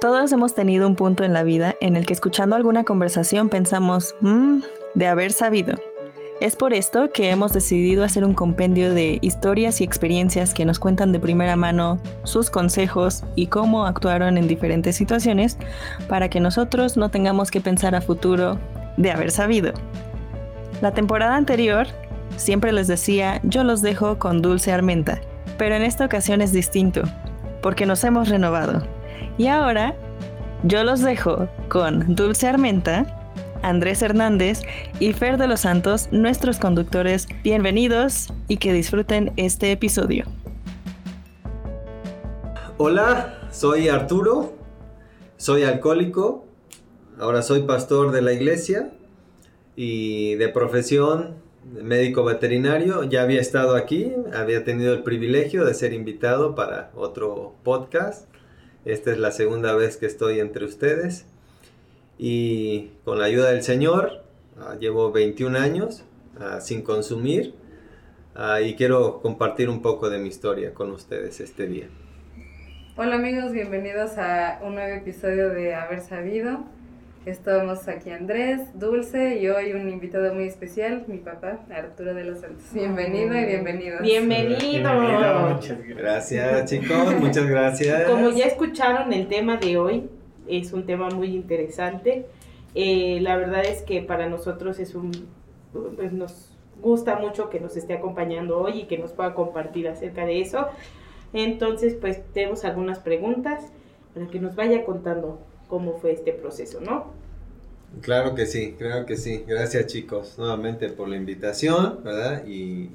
Todos hemos tenido un punto en la vida en el que escuchando alguna conversación pensamos, mmm, de haber sabido. Es por esto que hemos decidido hacer un compendio de historias y experiencias que nos cuentan de primera mano sus consejos y cómo actuaron en diferentes situaciones para que nosotros no tengamos que pensar a futuro de haber sabido. La temporada anterior siempre les decía yo los dejo con Dulce Armenta, pero en esta ocasión es distinto, porque nos hemos renovado. Y ahora yo los dejo con Dulce Armenta, Andrés Hernández y Fer de los Santos, nuestros conductores. Bienvenidos y que disfruten este episodio. Hola, soy Arturo, soy alcohólico, ahora soy pastor de la iglesia y de profesión médico veterinario. Ya había estado aquí, había tenido el privilegio de ser invitado para otro podcast. Esta es la segunda vez que estoy entre ustedes y con la ayuda del Señor ah, llevo 21 años ah, sin consumir ah, y quiero compartir un poco de mi historia con ustedes este día. Hola amigos, bienvenidos a un nuevo episodio de Haber Sabido. Estamos aquí Andrés, Dulce y hoy un invitado muy especial, mi papá, Arturo de los Santos. Bienvenido y bienvenido. Bienvenido. Muchas gracias chicos, muchas gracias. Como ya escucharon el tema de hoy, es un tema muy interesante. Eh, la verdad es que para nosotros es un, pues nos gusta mucho que nos esté acompañando hoy y que nos pueda compartir acerca de eso. Entonces, pues tenemos algunas preguntas para que nos vaya contando cómo fue este proceso, ¿no? Claro que sí, claro que sí. Gracias chicos nuevamente por la invitación, ¿verdad? Y,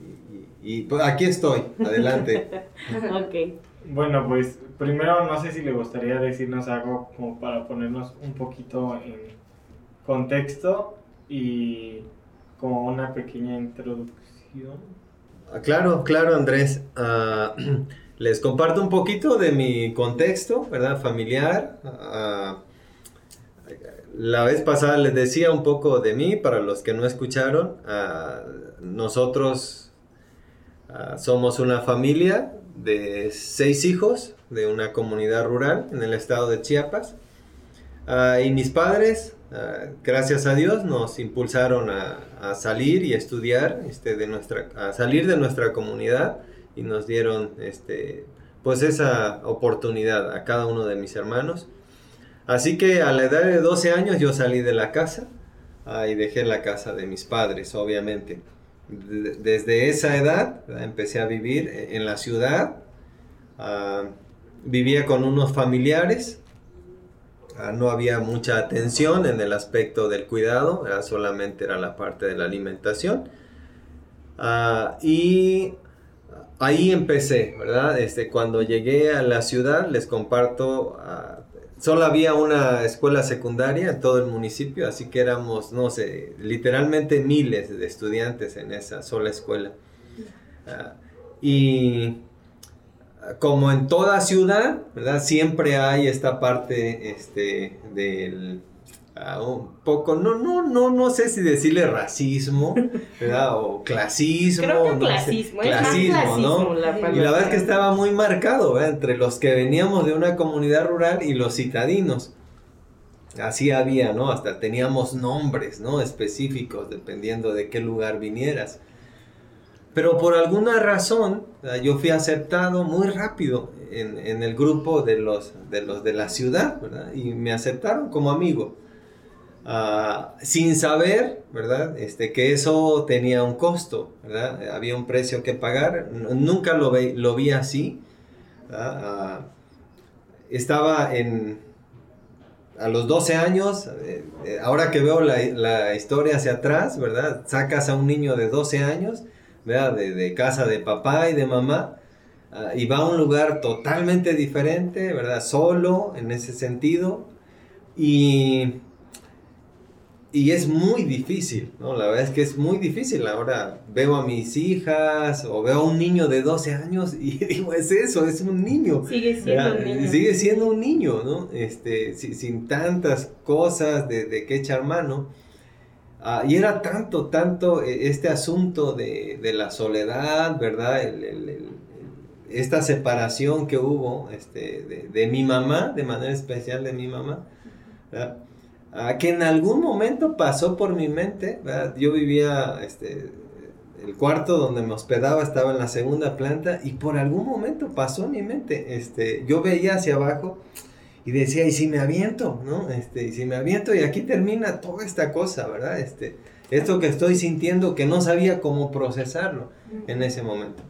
y, pues aquí estoy, adelante. ok. Bueno, pues primero no sé si le gustaría decirnos algo como para ponernos un poquito en contexto y como una pequeña introducción. Ah, claro, claro Andrés. Ah, les comparto un poquito de mi contexto, ¿verdad? Familiar. Ah, la vez pasada les decía un poco de mí, para los que no escucharon. nosotros somos una familia de seis hijos de una comunidad rural en el estado de Chiapas. Ah, y mis padres, ah, gracias a Dios, nos impulsaron a, salir y estudiar, este, de nuestra, a salir de nuestra comunidad y nos dieron este, pues esa oportunidad a cada uno de mis hermanos. Así que a la edad de 12 años yo salí de la casa ah, y dejé la casa de mis padres, obviamente desde esa edad empecé a vivir en la ciudad. Ah, vivía con unos familiares. Ah, no había mucha atención en el aspecto del cuidado, solamente era la parte de la alimentación. Ah, y ahí empecé, ¿verdad? Este, cuando llegué a la ciudad, les comparto Solo había una escuela secundaria en todo el municipio, así que éramos, no sé, literalmente miles de estudiantes en esa sola escuela. Ah, y como en toda ciudad, ¿verdad? Siempre hay esta parte este, del un poco, no, no, no, no sé si decirle racismo, ¿verdad? O clasismo. Creo que no clasismo, clasismo, ¿no? La y la verdad es que estaba muy marcado, ¿verdad? Entre los que veníamos de una comunidad rural y los citadinos. Así había, ¿no? Hasta teníamos nombres, ¿no? Específicos, dependiendo de qué lugar vinieras. Pero por alguna razón, yo fui aceptado muy rápido en, en el grupo de los, de los de la ciudad, ¿verdad? Y me aceptaron como amigo. Ah, sin saber, ¿verdad? Este, que eso tenía un costo, ¿verdad? Había un precio que pagar, nunca lo, ve, lo vi así. Ah, estaba en, a los 12 años, eh, eh, ahora que veo la, historia hacia atrás, ¿verdad? Sacas a un niño de 12 años, ¿verdad? De, casa de papá y de mamá, ah, y va a un lugar totalmente diferente, ¿verdad? Solo en ese sentido, y y es muy difícil, ¿no? La verdad es que es muy difícil. Ahora veo a mis hijas o veo a un niño de 12 años y digo, es eso, es un niño. Sigue siendo un niño. Sigue siendo un niño, ¿no? Este, sin, tantas cosas de, de que echar mano. Ah, y era tanto, tanto eh, este asunto de, de la soledad, ¿verdad? El, el, esta separación que hubo este, de, de, mi mamá, de manera especial de mi mamá, que en algún momento pasó por mi mente, yo vivía, este, el cuarto donde me hospedaba estaba en la segunda planta y por algún momento pasó en mi mente, este, yo veía hacia abajo y decía, ¿y si me aviento? ¿No? Este, y si me aviento y aquí termina toda esta cosa, ¿verdad? Este, esto que estoy sintiendo que no sabía cómo procesarlo en ese momento.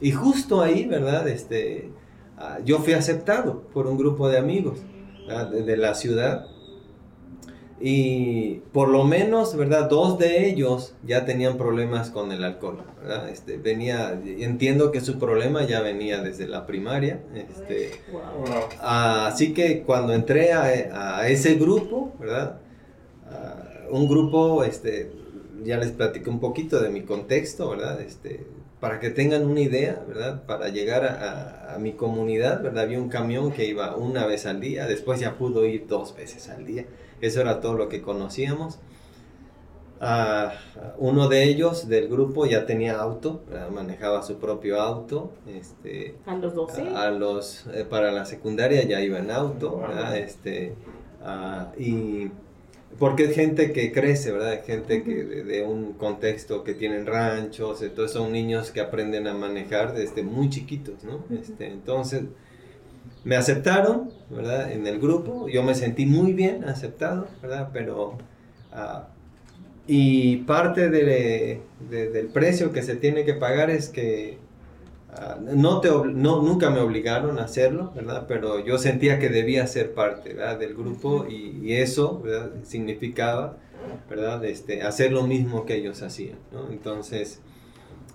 Y justo ahí, ¿verdad? Este, ah, yo fui aceptado por un grupo de amigos de, la ciudad. Y por lo menos, ¿verdad? Dos de ellos ya tenían problemas con el alcohol, ¿verdad? Este, venía, entiendo que su problema ya venía desde la primaria. Este, así que cuando entré a, ese grupo, ¿verdad? un grupo, este, ya les platico un poquito de mi contexto, ¿verdad? Este, para que tengan una idea, ¿verdad? Para llegar a, mi comunidad, ¿verdad? Había un camión que iba una vez al día, después ya pudo ir dos veces al día. Eso era todo lo que conocíamos. Ah, uno de ellos del grupo ya tenía auto, manejaba su propio auto. Este, ¿A los 12? A, los, eh, para la secundaria ya iba en auto, ¿verdad? Este, ah, y porque es gente que crece, ¿verdad? Gente que de, un contexto que tienen ranchos, entonces son niños que aprenden a manejar desde muy chiquitos, ¿no? Este, entonces, me aceptaron, ¿verdad? En el grupo, yo me sentí muy bien aceptado, ¿verdad? Pero, uh, y parte de, del precio que se tiene que pagar es que Ah, no, te, no, nunca me obligaron a hacerlo, ¿verdad? Pero yo sentía que debía ser parte del grupo y, eso significaba ¿verdad? Este, hacer lo mismo que ellos hacían. ¿no? Entonces,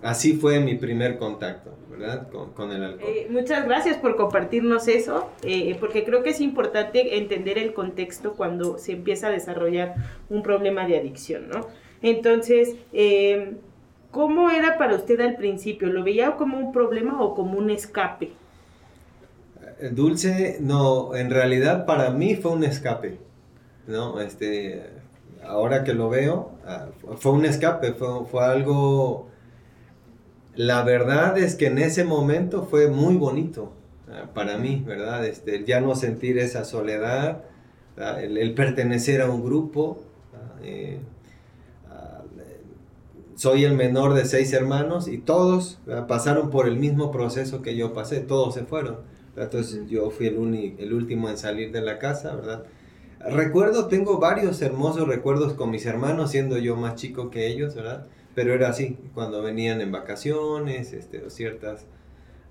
así fue mi primer contacto ¿verdad? Con, el alcohol. Eh, muchas gracias por compartirnos eso, eh, porque creo que es importante entender el contexto cuando se empieza a desarrollar un problema de adicción. ¿no? Entonces, eh, ¿Cómo era para usted al principio? ¿Lo veía como un problema o como un escape? Eh, dulce, no, en realidad para mí fue un escape, ¿no? Este, ahora que lo veo, ah, fue un escape, fue, algo... La verdad es que en ese momento fue muy bonito ah, para mí, ¿verdad? Este, ya no sentir esa soledad, ah, el, pertenecer a un grupo. Eh, soy el menor de seis hermanos y todos pasaron por el mismo proceso que yo pasé, todos se fueron. Entonces yo fui el, el último en salir de la casa, ¿verdad? Recuerdo, tengo varios hermosos recuerdos con mis hermanos, siendo yo más chico que ellos, ¿verdad? Pero era así, cuando venían en vacaciones, este, o ciertas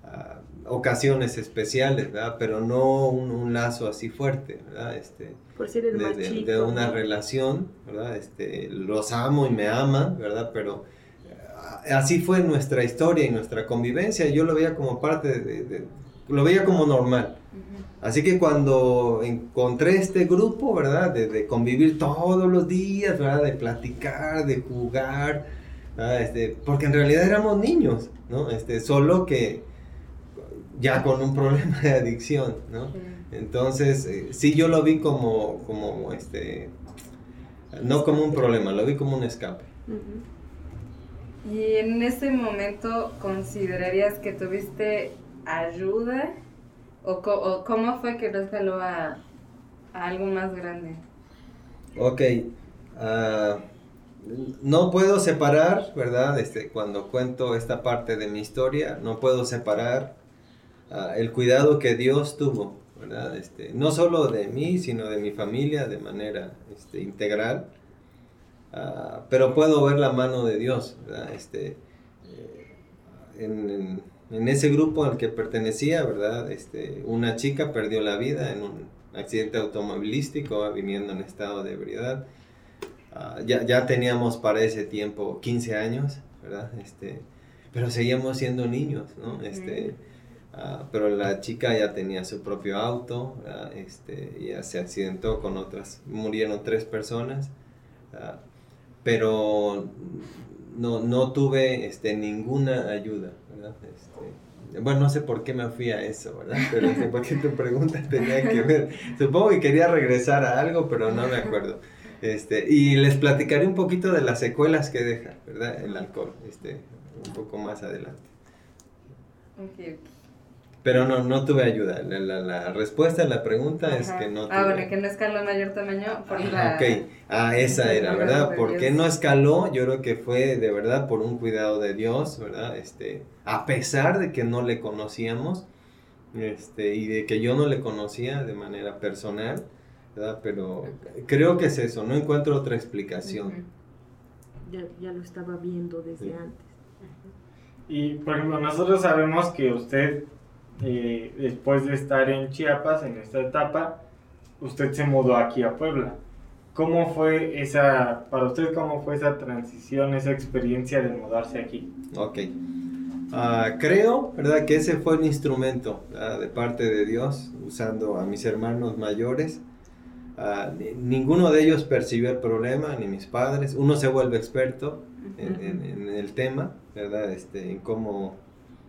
ah, ocasiones especiales, ¿verdad? Pero no un, lazo así fuerte, ¿verdad? Este, Por ser el de, más chico, de, una relación, ¿verdad? Este, los amo y me aman, ¿verdad? Pero eh, así fue nuestra historia y nuestra convivencia. Yo lo veía como parte de, lo veía como normal. Así que cuando encontré este grupo, ¿verdad? De, convivir todos los días, ¿verdad? De platicar, de jugar, Este, porque en realidad éramos niños, ¿no? Este, solo que ya con un problema de adicción, ¿no? Entonces, eh, sí yo lo vi como, como, este, no como un problema, lo vi como un escape. ¿Y en ese momento considerarías que tuviste ayuda? ¿O, cómo fue que lo escaló a, algo más grande? Ok. Uh, no puedo separar, ¿verdad? Este, cuando cuento esta parte de mi historia, no puedo separar Ah, el cuidado que Dios tuvo, ¿verdad? Este, no solo de mí, sino de mi familia de manera este, integral. Ah, pero puedo ver la mano de Dios, ¿verdad? Este, eh, en, en, ese grupo al que pertenecía, ¿verdad? Este, una chica perdió la vida en un accidente automovilístico, viniendo en estado de ebriedad. Ah, ya, ya, teníamos para ese tiempo 15 años, ¿verdad? Este, pero seguíamos siendo niños, ¿no? Este, Ah, pero la chica ya tenía su propio auto, este, ya se accidentó con otras, murieron tres personas, ah, pero no, no tuve este, ninguna ayuda. Este, bueno, no sé por qué me fui a eso, ¿verdad? Pero no por qué tu pregunta tenía que ver. Supongo que quería regresar a algo, pero no me acuerdo. Este, y les platicaré un poquito de las secuelas que deja, ¿verdad? El alcohol, este, un poco más adelante. Okay, Pero no, no tuve ayuda. La, la, la respuesta a la pregunta es Ajá. que no tuve. Ah, bueno, que no escaló mayor tamaño por Ajá, la... ok, ah, esa era, por ¿verdad? ¿Por qué no escaló? Yo creo que fue de verdad por un cuidado de Dios, ¿verdad? Este, a pesar de que no le conocíamos, este, y de que yo no le conocía de manera personal, ¿verdad? Pero creo que es eso, no encuentro otra explicación. Ujú. Ya, ya lo estaba viendo desde Sí. antes. Y por ejemplo, nosotros sabemos que usted, eh, después de estar en Chiapas, en esta etapa, usted se mudó aquí a Puebla. ¿Cómo fue esa, para usted, cómo fue esa transición, esa experiencia de mudarse aquí? Ok. Ah, creo, ¿verdad? Que ese fue el instrumento ¿verdad? de parte de Dios, usando a mis hermanos mayores. Ah, ni- ninguno de ellos percibió el problema, ni mis padres. Uno se vuelve experto en, en- en el tema, ¿verdad? Este, en, cómo,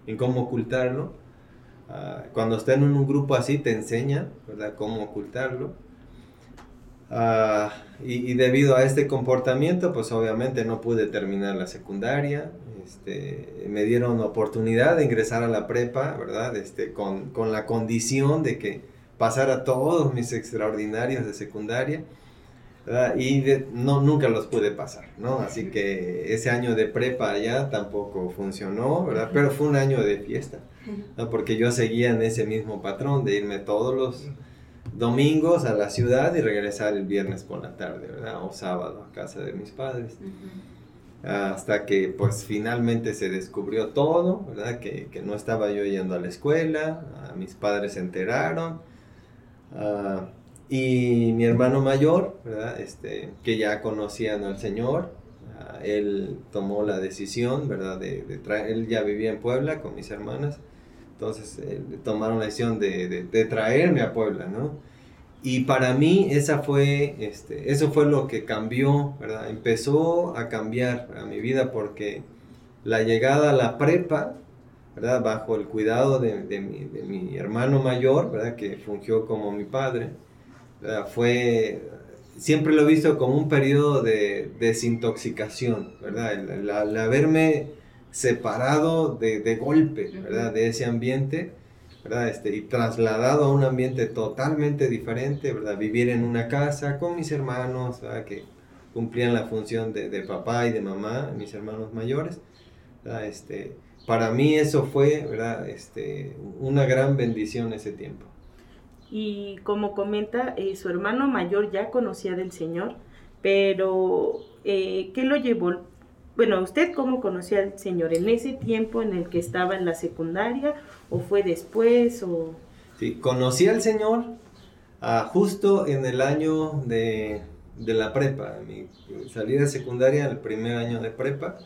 en cómo ocultarlo. Ah, cuando estás en un grupo así, te enseña, ¿verdad? Cómo ocultarlo. Ah, y, y debido a este comportamiento, pues obviamente no pude terminar la secundaria. Este, me dieron oportunidad de ingresar a la prepa, ¿verdad? Este, con, con la condición de que pasara todos mis extraordinarios de secundaria. ¿verdad? Y de- no, nunca los pude pasar, ¿no? Así que ese año de prepa allá tampoco funcionó, ¿verdad? Pero fue un año de fiesta, ¿no? Porque yo seguía en ese mismo patrón de irme todos los domingos a la ciudad y regresar el viernes por la tarde, ¿verdad? O sábado a casa de mis padres. Hasta que pues finalmente se descubrió todo, ¿verdad? Que, que no estaba yo yendo a la escuela, a mis padres se enteraron. Ah, y mi hermano mayor, ¿verdad? Este, que ya conocían al Señor, ah, él tomó la decisión, ¿verdad? De, de traer, él ya vivía en Puebla con mis hermanas, entonces eh, tomaron la decisión de, de- de traerme a Puebla, ¿no? Y para mí esa fue, este, eso fue lo que cambió, ¿verdad? Empezó a cambiar ¿verdad? mi vida porque la llegada a la prepa, ¿verdad? Bajo el cuidado de, de mi, de mi hermano mayor, ¿verdad? Que fungió como mi padre, ¿verdad? Fue, siempre lo he visto como un periodo de desintoxicación, ¿verdad? El, el- el haberme separado de, de golpe, ¿verdad? De ese ambiente, ¿verdad? Este, y trasladado a un ambiente totalmente diferente, ¿verdad? Vivir en una casa con mis hermanos, ¿verdad? Que cumplían la función de, de papá y de mamá, mis hermanos mayores, ¿verdad? Este, para mí eso fue, ¿verdad? Este, una gran bendición ese tiempo. Y como comenta, eh, su hermano mayor ya conocía del Señor, pero eh, ¿qué lo llevó? Bueno, ¿usted cómo conocía al Señor? ¿En ese tiempo en el que estaba en la secundaria o fue después? O... Sí, conocí al Señor ah, justo en el año de, de la prepa, mi salida secundaria, el primer año de prepa,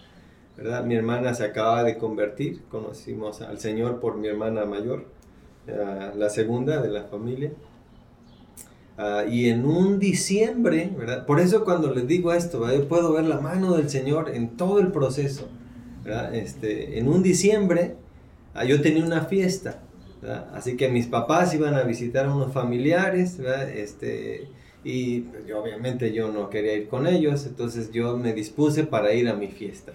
¿verdad? Mi hermana se acaba de convertir, conocimos al Señor por mi hermana mayor, ah, la segunda de la familia. Ah, y en un diciembre, ¿verdad? Por eso cuando les digo esto, ¿verdad? yo puedo ver la mano del Señor en todo el proceso, ¿verdad? Este, en un diciembre, ah, yo tenía una fiesta, ¿verdad? Así que mis papás iban a visitar a unos familiares, ¿verdad? Este, y pues, yo, obviamente yo no quería ir con ellos, entonces yo me dispuse para ir a mi fiesta.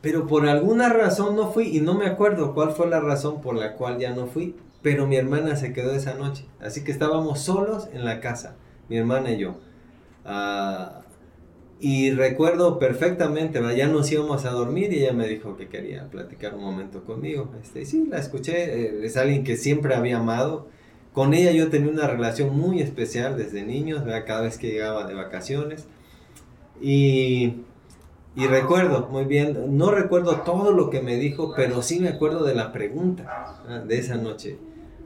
Pero por alguna razón no fui y no me acuerdo cuál fue la razón por la cual ya no fui, pero mi hermana se quedó esa noche. Así que estábamos solos en la casa, mi hermana y yo. Ah, y recuerdo perfectamente, ya nos íbamos a dormir y ella me dijo que quería platicar un momento conmigo. Este, sí, la escuché, eh, es alguien que siempre había amado. Con ella yo tenía una relación muy especial desde niños, ¿verdad? cada vez que llegaba de vacaciones. Y, y recuerdo muy bien, no recuerdo todo lo que me dijo, pero sí me acuerdo de la pregunta ¿verdad? de esa noche.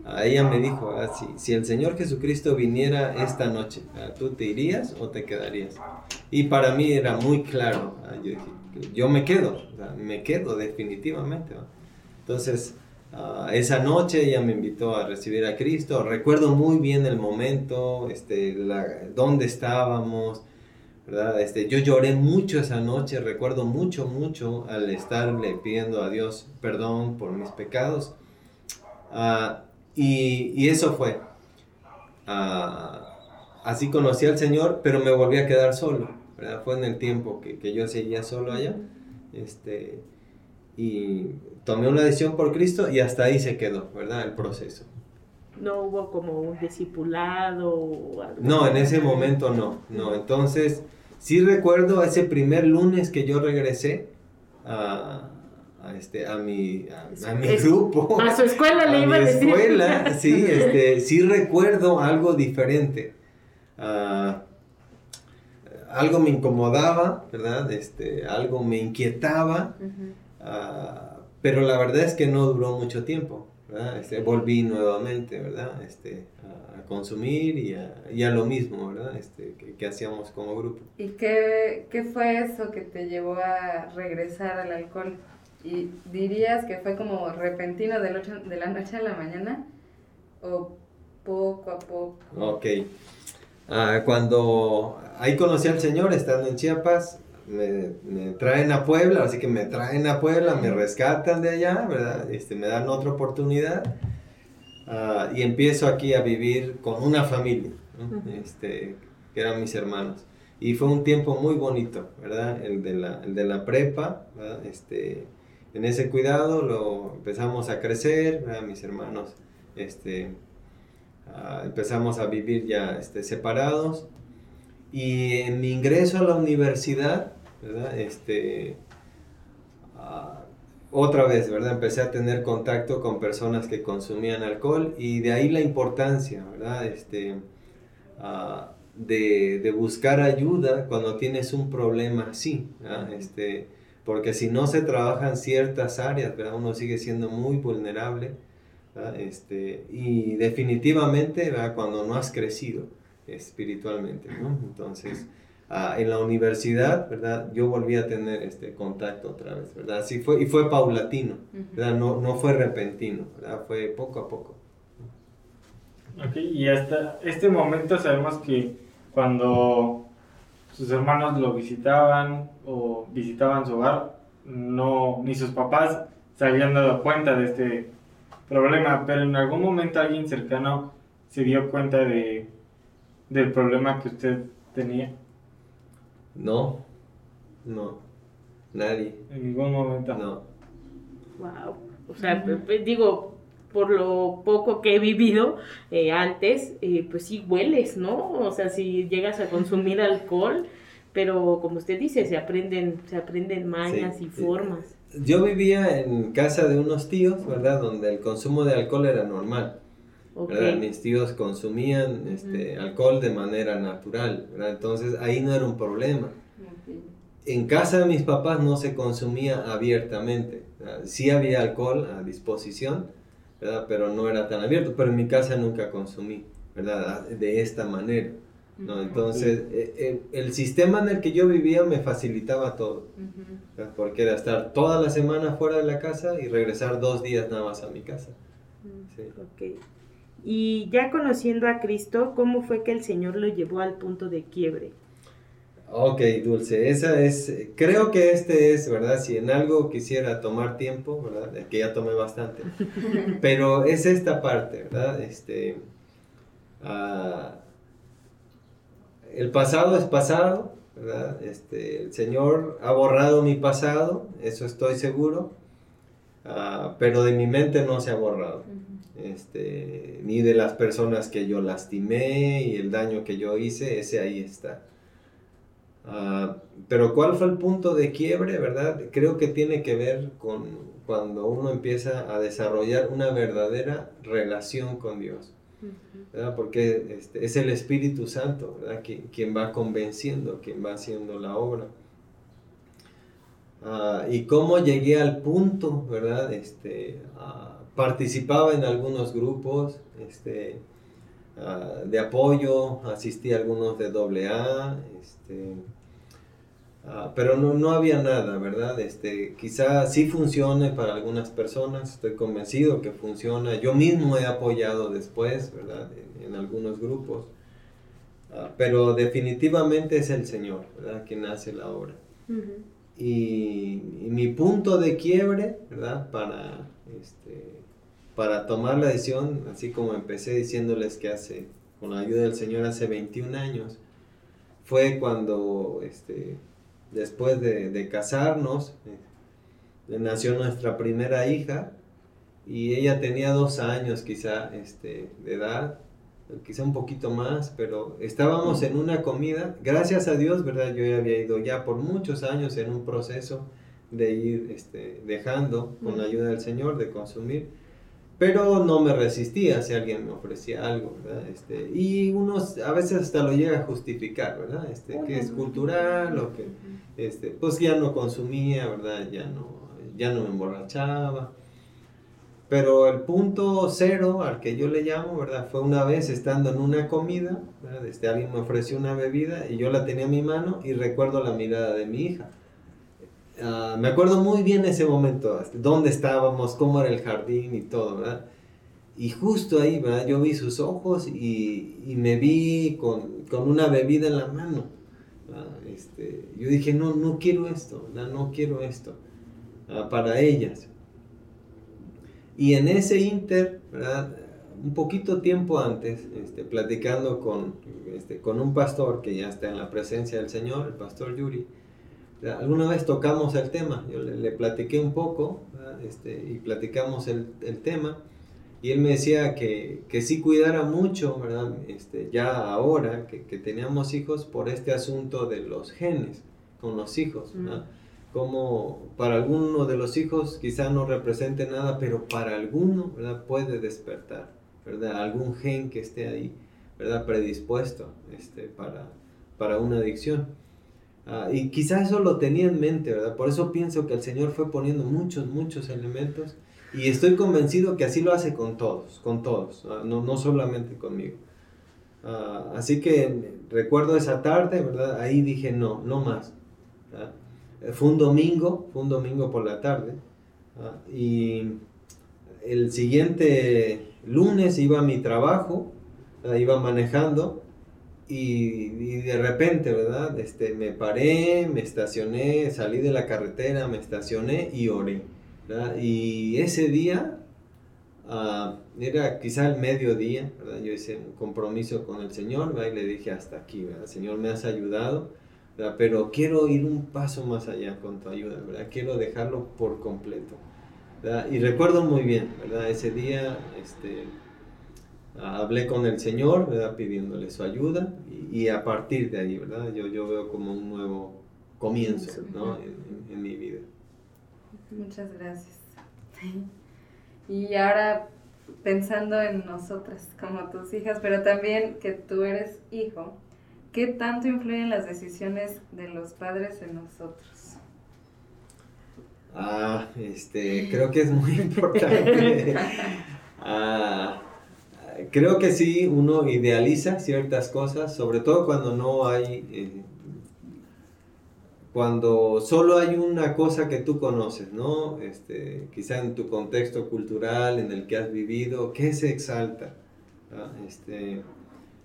A ella me dijo, ah, si, si el Señor Jesucristo viniera esta noche, ¿verdad? ¿tú te irías o te quedarías? Y para mí era muy claro, yo dije, yo me quedo, me quedo definitivamente. Entonces, ah, esa noche ella me invitó a recibir a Cristo, recuerdo muy bien el momento, este, la, dónde estábamos, ¿verdad? Este, yo lloré mucho esa noche, recuerdo mucho, mucho al estarle pidiendo a Dios perdón por mis pecados. Ah, y, y eso fue. Ah, así conocí al Señor, pero me volví a quedar solo. ¿verdad? Fue en el tiempo que, que yo seguía solo allá. Este, y tomé una decisión por Cristo y hasta ahí se quedó, ¿verdad? El proceso. No hubo como un discipulado o algo. No, en ese momento no, no. Entonces, sí recuerdo ese primer lunes que yo regresé a, a este, a mi, a, a mi Es- grupo. A su escuela le a iba a decir. escuela, sí, este, sí recuerdo algo diferente. Ah, algo me incomodaba, ¿verdad? Este, algo me inquietaba, ah, pero la verdad es que no duró mucho tiempo, ¿verdad? Este, volví nuevamente, ¿verdad? Este, a, a consumir y a, y a lo mismo, ¿verdad? Este, que, que hacíamos como grupo. ¿Y qué, qué fue eso que te llevó a regresar al alcohol? ¿Y dirías que fue como repentino de, noche- de la noche a la mañana? ¿O poco a poco? Ok. Ah, cuando ahí conocí al Señor, estando en Chiapas, me, me traen a Puebla, así que me traen a Puebla, me rescatan de allá, ¿verdad? Este, me dan otra oportunidad ah, y empiezo aquí a vivir con una familia, ¿no? Ujú. este, que eran mis hermanos. Y fue un tiempo muy bonito, ¿verdad? El de la, el de la prepa, ¿verdad? Este, en ese cuidado lo empezamos a crecer, ¿verdad? Mis hermanos, este, Ah, empezamos a vivir ya este, separados. Y en mi ingreso a la universidad, Este, ah, otra vez, ¿verdad? Empecé a tener contacto con personas que consumían alcohol y de ahí la importancia, ¿verdad? Este, ah, de, de buscar ayuda cuando tienes un problema así. Este, porque si no se trabajan ciertas áreas, ¿verdad? Uno sigue siendo muy vulnerable. Este, y definitivamente ¿verdad? cuando no has crecido espiritualmente, ¿no? Entonces, ah, en la universidad, ¿verdad? Yo volví a tener este contacto otra vez, ¿verdad? Así fue, y fue paulatino. ¿verdad? No, no fue repentino, ¿verdad? Fue poco a poco. Ok, y hasta este momento sabemos que cuando sus hermanos lo visitaban o visitaban su hogar, no, ni sus papás se habían dado cuenta de este problema, pero en algún momento alguien cercano se dio cuenta de, del problema que usted tenía. No, no, nadie, En ningún momento. no. Wow. O sea, digo, por lo poco que he vivido eh, antes, eh, pues sí hueles, ¿no? O sea, si llegas a consumir alcohol, pero como usted dice, se aprenden, se aprenden mañas Sí, y sí. formas. Yo vivía en casa de unos tíos, ¿verdad? Donde el consumo de alcohol era normal. Ok. ¿verdad? Mis tíos consumían este, alcohol de manera natural, ¿verdad? Entonces ahí no era un problema. Ok. En casa de mis papás no se consumía abiertamente. ¿verdad? Sí había alcohol a disposición, ¿verdad? Pero no era tan abierto. Pero en mi casa nunca consumí, ¿verdad? De esta manera. ¿no? Entonces, eh, eh, el sistema en el que yo vivía me facilitaba todo. Ujú. ¿verdad? Porque era estar toda la semana fuera de la casa y regresar dos días nada más a mi casa. Sí. Y ya conociendo a Cristo, ¿cómo fue que el Señor lo llevó al punto de quiebre? Ok, Dulce, esa es, creo que este es, ¿verdad? Si en algo quisiera tomar tiempo, ¿verdad? Que ya tomé bastante, pero es esta parte, ¿verdad? Este, ah, el pasado es pasado, ¿verdad? Este, el Señor ha borrado mi pasado, eso estoy seguro, ah, pero de mi mente no se ha borrado. Este, ni de las personas que yo lastimé y el daño que yo hice, ese ahí está. Ah, pero ¿cuál fue el punto de quiebre, verdad? Creo que tiene que ver con cuando uno empieza a desarrollar una verdadera relación con Dios, ¿verdad? Porque este, es el Espíritu Santo, ¿verdad? Quien, quien va convenciendo, quien va haciendo la obra. Ah, y cómo llegué al punto, ¿verdad? Este, participaba en algunos grupos este, ah, de apoyo, asistí a algunos de AA, este, ah, pero no, no había nada, ¿verdad? Este, quizá sí funcione para algunas personas, estoy convencido que funciona. Yo mismo he apoyado después, ¿verdad? En, algunos grupos. Ah, pero definitivamente es el Señor, ¿verdad? Quien hace la obra. Y, mi punto de quiebre, ¿verdad? Para, este, para tomar la decisión, así como empecé diciéndoles que hace, con la ayuda del Señor, hace 21 años, fue cuando, este, después de, de casarnos, eh, nació nuestra primera hija y ella tenía dos años quizá este, de edad, quizá un poquito más, pero estábamos en una comida, gracias a Dios, ¿verdad? Yo ya había ido ya por muchos años en un proceso de ir este, dejando con la ayuda del Señor, de consumir, pero no me resistía si alguien me ofrecía algo, ¿verdad? Este, y uno a veces hasta lo llega a justificar, ¿verdad? Este, que es cultural o que, este, pues ya no consumía, ¿verdad? Ya no, ya no me emborrachaba. Pero el punto cero al que yo le llamo, ¿verdad? Fue una vez estando en una comida, ¿verdad? Este, alguien me ofreció una bebida y yo la tenía en mi mano y recuerdo la mirada de mi hija. Ah, me acuerdo muy bien ese momento, dónde estábamos, cómo era el jardín y todo, ¿verdad? Y justo ahí, ¿verdad? Yo vi sus ojos y, y me vi con, con, una bebida en la mano. Este, yo dije, no, no quiero esto, ¿verdad? no quiero esto uh, para ellas. Y en ese inter, ¿verdad? un poquito tiempo antes, este, platicando con, este, con un pastor que ya está en la presencia del Señor, el pastor Yuri, alguna vez tocamos el tema, yo le, platiqué un poco este, y platicamos el, el, tema. Y él me decía que, que sí cuidara mucho, ¿verdad? Este, ya ahora que, que, teníamos hijos por este asunto de los genes con los hijos, como para alguno de los hijos quizá no represente nada, pero para alguno ¿verdad? puede despertar, ¿verdad? Algún gen que esté ahí, ¿verdad? Predispuesto este, para, para una adicción. Ah, y quizás eso lo tenía en mente, ¿verdad? Por eso pienso que el Señor fue poniendo muchos, muchos elementos y estoy convencido que así lo hace con todos, con todos, ah, no, no solamente conmigo. Ah, así que recuerdo esa tarde, ¿verdad? Ahí dije, no, no más. Fue un domingo, fue un domingo por la tarde y el siguiente lunes iba a mi trabajo, iba manejando y, de repente, ¿verdad? Este, me paré, me estacioné, salí de la carretera, me estacioné y oré. Y ese día, uh, era quizá el mediodía, ¿verdad? Yo hice un compromiso con el Señor, ¿verdad? Y le dije hasta aquí, ¿verdad? Señor, me has ayudado, ¿verdad? Pero quiero ir un paso más allá con tu ayuda, ¿verdad? Quiero dejarlo por completo. ¿verdad? Y recuerdo muy bien, ¿verdad? Ese día, este hablé con el Señor, ¿verdad? Pidiéndole su ayuda y, a partir de ahí, ¿verdad? Yo, yo veo como un nuevo comienzo, ¿no? En, en, mi vida. Muchas gracias. Y ahora pensando en nosotras como tus hijas, pero también que tú eres hijo, ¿qué tanto influyen las decisiones de los padres en nosotros? Ah, este, creo que es muy importante. ah, creo que sí, uno idealiza ciertas cosas, sobre todo cuando no hay, eh, cuando solo hay una cosa que tú conoces, ¿no? Este, quizá en tu contexto cultural, en el que has vivido, ¿qué se exalta? ¿Ah? Este,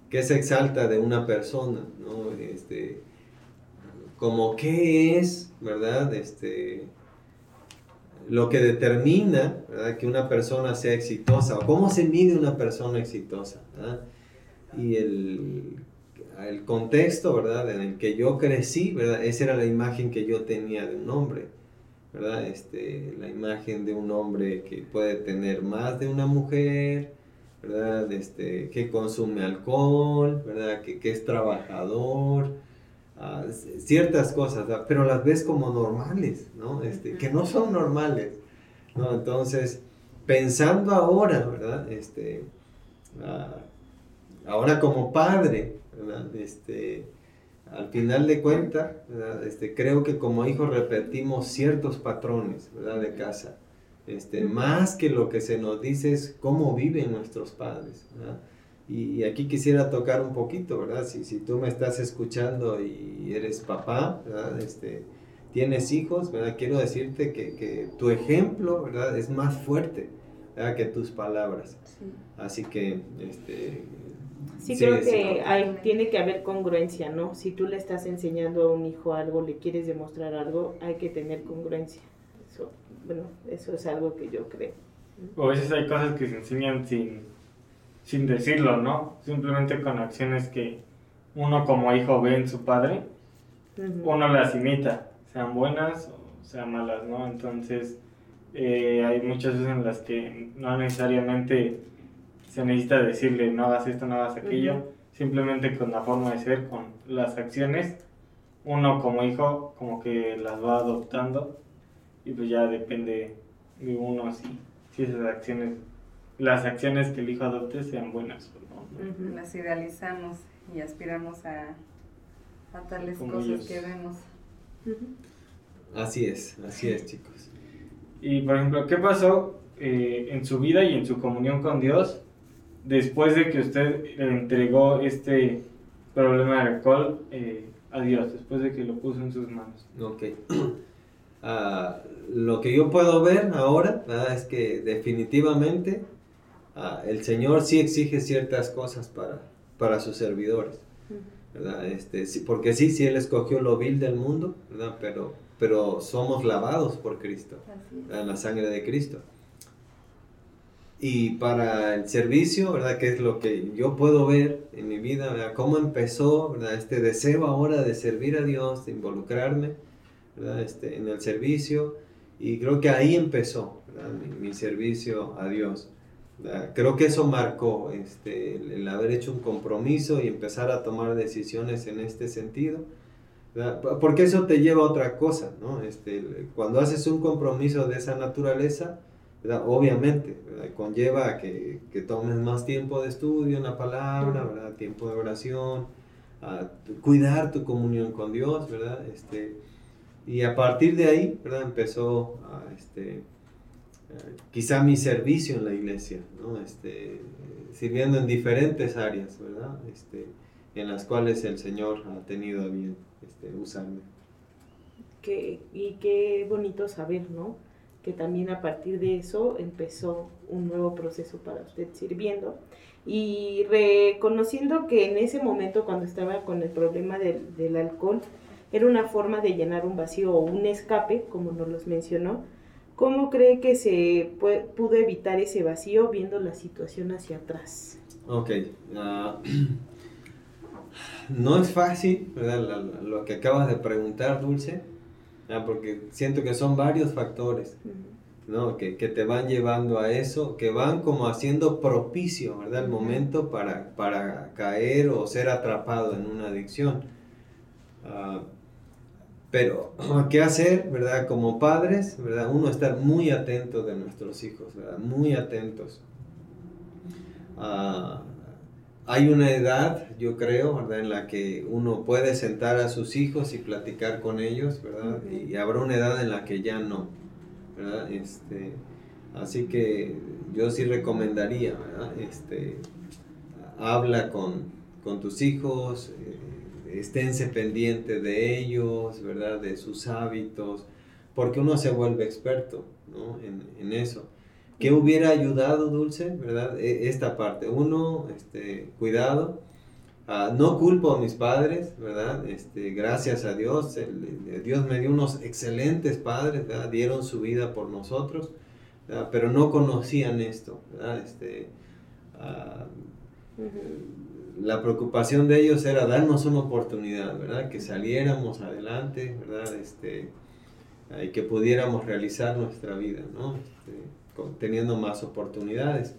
¿Qué se exalta de una persona? ¿no? Este, como qué es, ¿verdad? Este, lo que determina que una persona sea exitosa o cómo se mide una persona exitosa. Y el, el, contexto ¿verdad? en el que yo crecí, ¿verdad? esa era la imagen que yo tenía de un hombre. ¿verdad? Este, la imagen de un hombre que puede tener más de una mujer, ¿verdad? Este, que consume alcohol, ¿verdad? Que, que es trabajador, ciertas cosas, pero las ves como normales, ¿no? Este, que no son normales, ¿no? Entonces, pensando ahora, ¿verdad? Este, ahora como padre. Este, al final de cuentas, este, creo que como hijos repetimos ciertos patrones, ¿verdad? De casa. Este, más que lo que se nos dice es cómo viven nuestros padres, ¿verdad? Y aquí quisiera tocar un poquito, ¿verdad? Si, si tú me estás escuchando y eres papá, ¿verdad? Este, tienes hijos, ¿verdad? Quiero decirte que, que tu ejemplo, ¿verdad? Es más fuerte, ¿verdad? Que tus palabras. Así que, este... Sí, creo que hay, tiene que haber congruencia, ¿no? Si tú le estás enseñando a un hijo algo, le quieres demostrar algo, hay que tener congruencia. Bueno, eso es algo que yo creo. O a veces hay cosas que se enseñan sin sin decirlo, ¿no? Simplemente con acciones que uno como hijo ve en su padre, uno las imita, sean buenas o sea, malas, ¿no? Entonces, eh, hay muchas veces en las que no necesariamente se necesita decirle no hagas esto, no hagas aquello, simplemente con la forma de ser, con las acciones, uno como hijo como que las va adoptando y pues ya depende de uno si, si esas acciones, las acciones que el hijo adopte sean buenas o no. Las idealizamos y aspiramos a, a tales cosas que vemos. Así es, así es chicos. Y por ejemplo, ¿qué pasó eh, en su vida y en su comunión con Dios después de que usted le entregó este problema de alcohol eh, a Dios, después de que lo puso en sus manos? Ok. Lo que yo puedo ver ahora es que definitivamente el Señor sí exige ciertas cosas para, para sus servidores. Este, sí, porque sí, sí, Él escogió lo vil del mundo, ¿verdad? Pero, pero somos lavados por Cristo, en la sangre de Cristo. Y para el servicio, ¿verdad? Que es lo que yo puedo ver en mi vida, ¿verdad? Cómo empezó, ¿verdad? Este deseo ahora de servir a Dios, de involucrarme, Este, en el servicio. Y creo que ahí empezó. Mi, servicio a Dios. Creo que eso marcó este, el, haber hecho un compromiso y empezar a tomar decisiones en este sentido. Porque eso te lleva a otra cosa. Este, cuando haces un compromiso de esa naturaleza, obviamente conlleva que, tomes más tiempo de estudio en la palabra, tiempo de oración, cuidar tu comunión con Dios, y a partir de ahí, ¿verdad? Empezó a, este, quizá mi servicio en la iglesia, ¿no? este, sirviendo en diferentes áreas, ¿verdad? Este, en las cuales el Señor ha tenido a bien este, usarme. Qué, y qué bonito saber, ¿no? Que también a partir de eso empezó un nuevo proceso para usted sirviendo y reconociendo que en ese momento cuando estaba con el problema del, del alcohol era una forma de llenar un vacío o un escape, como nos los mencionó, ¿Cómo cree que se pudo evitar ese vacío viendo la situación hacia atrás? Ok. Ah, no es fácil, ¿verdad? lo que acabas de preguntar, Dulce, porque siento que son varios factores. ¿no? Que, que, te van llevando a eso, que van como haciendo propicio, ¿verdad? El momento para, para caer o ser atrapado en una adicción. Uh, pero, ¿qué hacer, verdad? Como padres, ¿verdad? Uno estar muy atento de nuestros hijos, ¿verdad? Muy atentos. Ah, hay una edad, yo creo, ¿verdad? En la que uno puede sentar a sus hijos y platicar con ellos, ¿verdad? Y habrá una edad en la que ya no, ¿verdad? Este, así que yo sí recomendaría, ¿verdad? Este, habla con, con tus hijos, eh, esténse pendiente de ellos, ¿verdad? De sus hábitos, porque uno se vuelve experto, ¿no? En, en eso. ¿Qué hubiera ayudado, Dulce, verdad? E, esta parte. Uno, este, cuidado. Ah, no culpo a mis padres, ¿verdad? Este, gracias a Dios. Dios me dio unos excelentes padres, ¿verdad? Dieron su vida por nosotros, pero no conocían esto, ¿verdad? Este, uh, la preocupación de ellos era darnos una oportunidad, ¿verdad? Que saliéramos adelante, ¿verdad? Este, y que pudiéramos realizar nuestra vida, ¿no? Este, teniendo más oportunidades.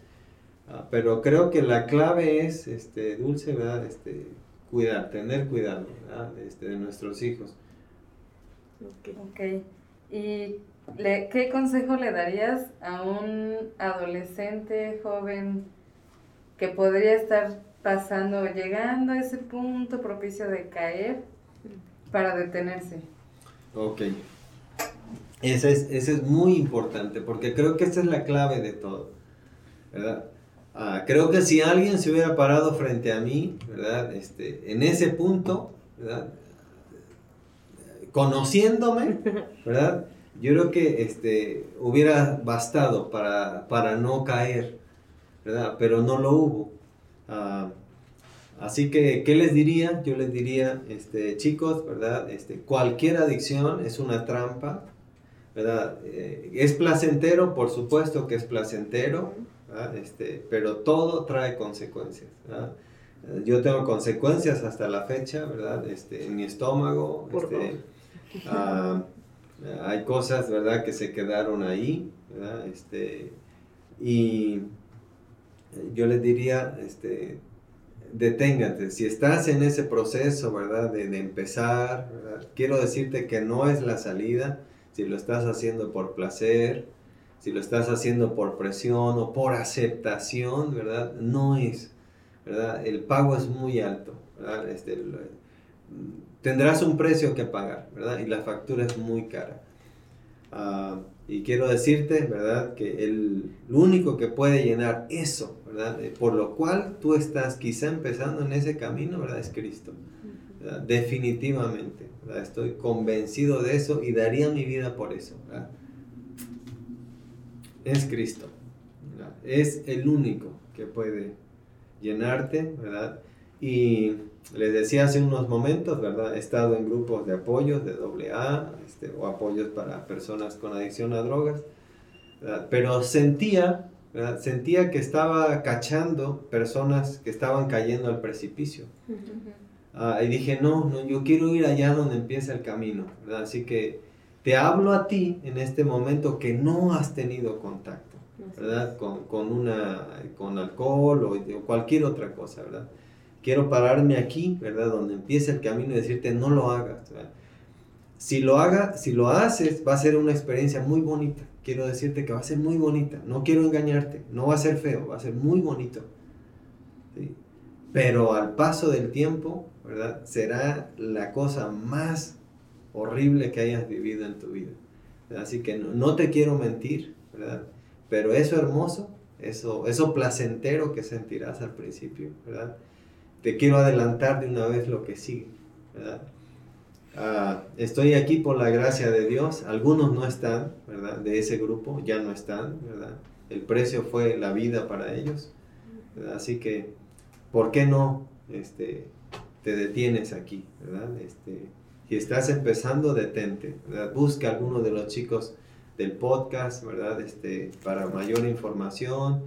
Ah, pero creo que la clave es, este, Dulce, ¿verdad? Este, cuidar, tener cuidado, ¿verdad? Este, de nuestros hijos. Ok. ¿Y qué consejo le darías a un adolescente, joven, que podría estar pasando, llegando a ese punto propicio de caer para detenerse. Ok. Ese es, es muy importante porque creo que esa es la clave de todo, ¿verdad? Ah, creo que si alguien se hubiera parado frente a mí, ¿verdad? Este, en ese punto, ¿verdad? Conociéndome, ¿verdad? Yo creo que este, hubiera bastado para, para no caer, ¿verdad? Pero no lo hubo. Ah, así que, ¿qué les diría? Yo les diría, este, chicos, ¿verdad? Este, cualquier adicción es una trampa, ¿verdad? Eh, es placentero, por supuesto que es placentero, Este, pero todo trae consecuencias, Yo tengo consecuencias hasta la fecha, ¿verdad? Este, en mi estómago, este, ah, hay cosas, ¿verdad?, que se quedaron ahí, ¿verdad? Este, y yo les diría, este, deténgate. Si estás en ese proceso, ¿verdad? De, empezar, quiero decirte que no es la salida. Si lo estás haciendo por placer, si lo estás haciendo por presión o por aceptación, ¿verdad? No es, ¿verdad? El pago es muy alto, ¿verdad? Este, tendrás un precio que pagar, ¿verdad? Y la factura es muy cara. Ah, y quiero decirte, ¿verdad? Que el, único que puede llenar eso, ¿verdad? Eh, por lo cual tú estás quizá empezando en ese camino, ¿verdad? Es Cristo. Definitivamente, ¿verdad? Estoy convencido de eso y daría mi vida por eso, ¿verdad? Es Cristo. Es el único que puede llenarte, ¿verdad? Y les decía hace unos momentos, ¿verdad? He estado en grupos de apoyos de AA este, o apoyos para personas con adicción a drogas, pero sentía, sentía que estaba cachando personas que estaban cayendo al precipicio. Ah, y dije, no, no, yo quiero ir allá donde empieza el camino, ¿verdad? Así que te hablo a ti en este momento que no has tenido contacto, ¿verdad? Con, con, una, con alcohol o, o cualquier otra cosa, ¿verdad? quiero pararme aquí, ¿verdad? Donde empieza el camino y decirte, no lo hagas. Si lo haga, si lo haces, va a ser una experiencia muy bonita. Quiero decirte que va a ser muy bonita. No quiero engañarte. No va a ser feo, va a ser muy bonito. Pero al paso del tiempo, ¿verdad? Será la cosa más horrible que hayas vivido en tu vida. Así que no, no, te quiero mentir, ¿verdad? Pero eso hermoso, eso, eso placentero que sentirás al principio, ¿verdad? te quiero adelantar de una vez lo que sigue. Ah, estoy aquí por la gracia de Dios. Algunos no están, ¿verdad? De ese grupo ya no están, ¿verdad? El precio fue la vida para ellos. Así que, ¿por qué no este, te detienes aquí, ¿verdad? Este, si estás empezando, detente, ¿verdad? Busca a alguno de los chicos del podcast, ¿verdad? Este, para mayor información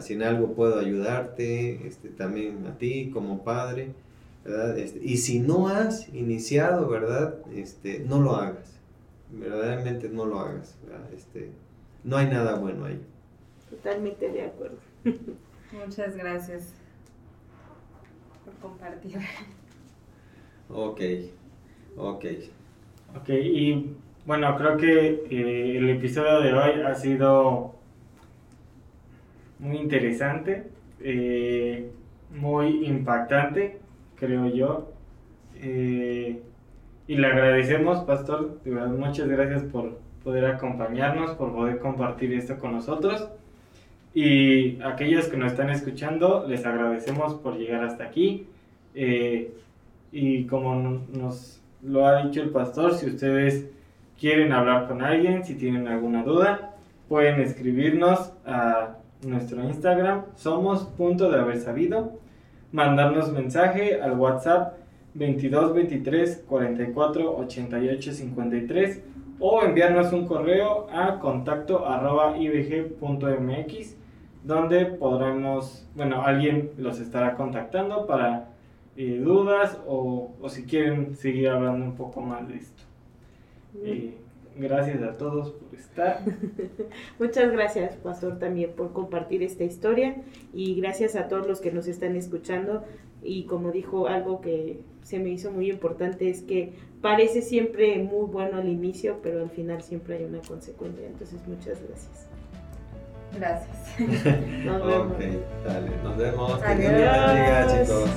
si en algo puedo ayudarte, este, también a ti como padre, ¿verdad? Este, y si no has iniciado, ¿verdad? Este, no lo hagas, verdaderamente no lo hagas, Este, no hay nada bueno ahí. Totalmente de acuerdo. Muchas gracias por compartir. Ok, ok. Ok, y bueno, creo que eh, el episodio de hoy ha sido muy interesante, eh, muy impactante, creo yo. Eh, y le agradecemos, Pastor, muchas gracias por poder acompañarnos, por poder compartir esto con nosotros. Y aquellos que nos están escuchando, les agradecemos por llegar hasta aquí. Eh, y como nos lo ha dicho el pastor, si ustedes quieren hablar con alguien, si tienen alguna duda, pueden escribirnos a nuestro Instagram, somos punto de haber sabido, mandarnos mensaje al WhatsApp 22 23 44 88 53 o enviarnos un correo a contacto arroba ibg.mx donde podremos, bueno, alguien los estará contactando para eh, dudas o, o, si quieren seguir hablando un poco más de esto. Eh, Gracias a todos por estar. Muchas gracias, Pastor, también por compartir esta historia y gracias a todos los que nos están escuchando. Y como dijo algo que se me hizo muy importante es que parece siempre muy bueno al inicio, pero al final siempre hay una consecuencia. Entonces, muchas gracias. Gracias. nos vemos. Ok, dale, nos vemos. Adiós. chicos.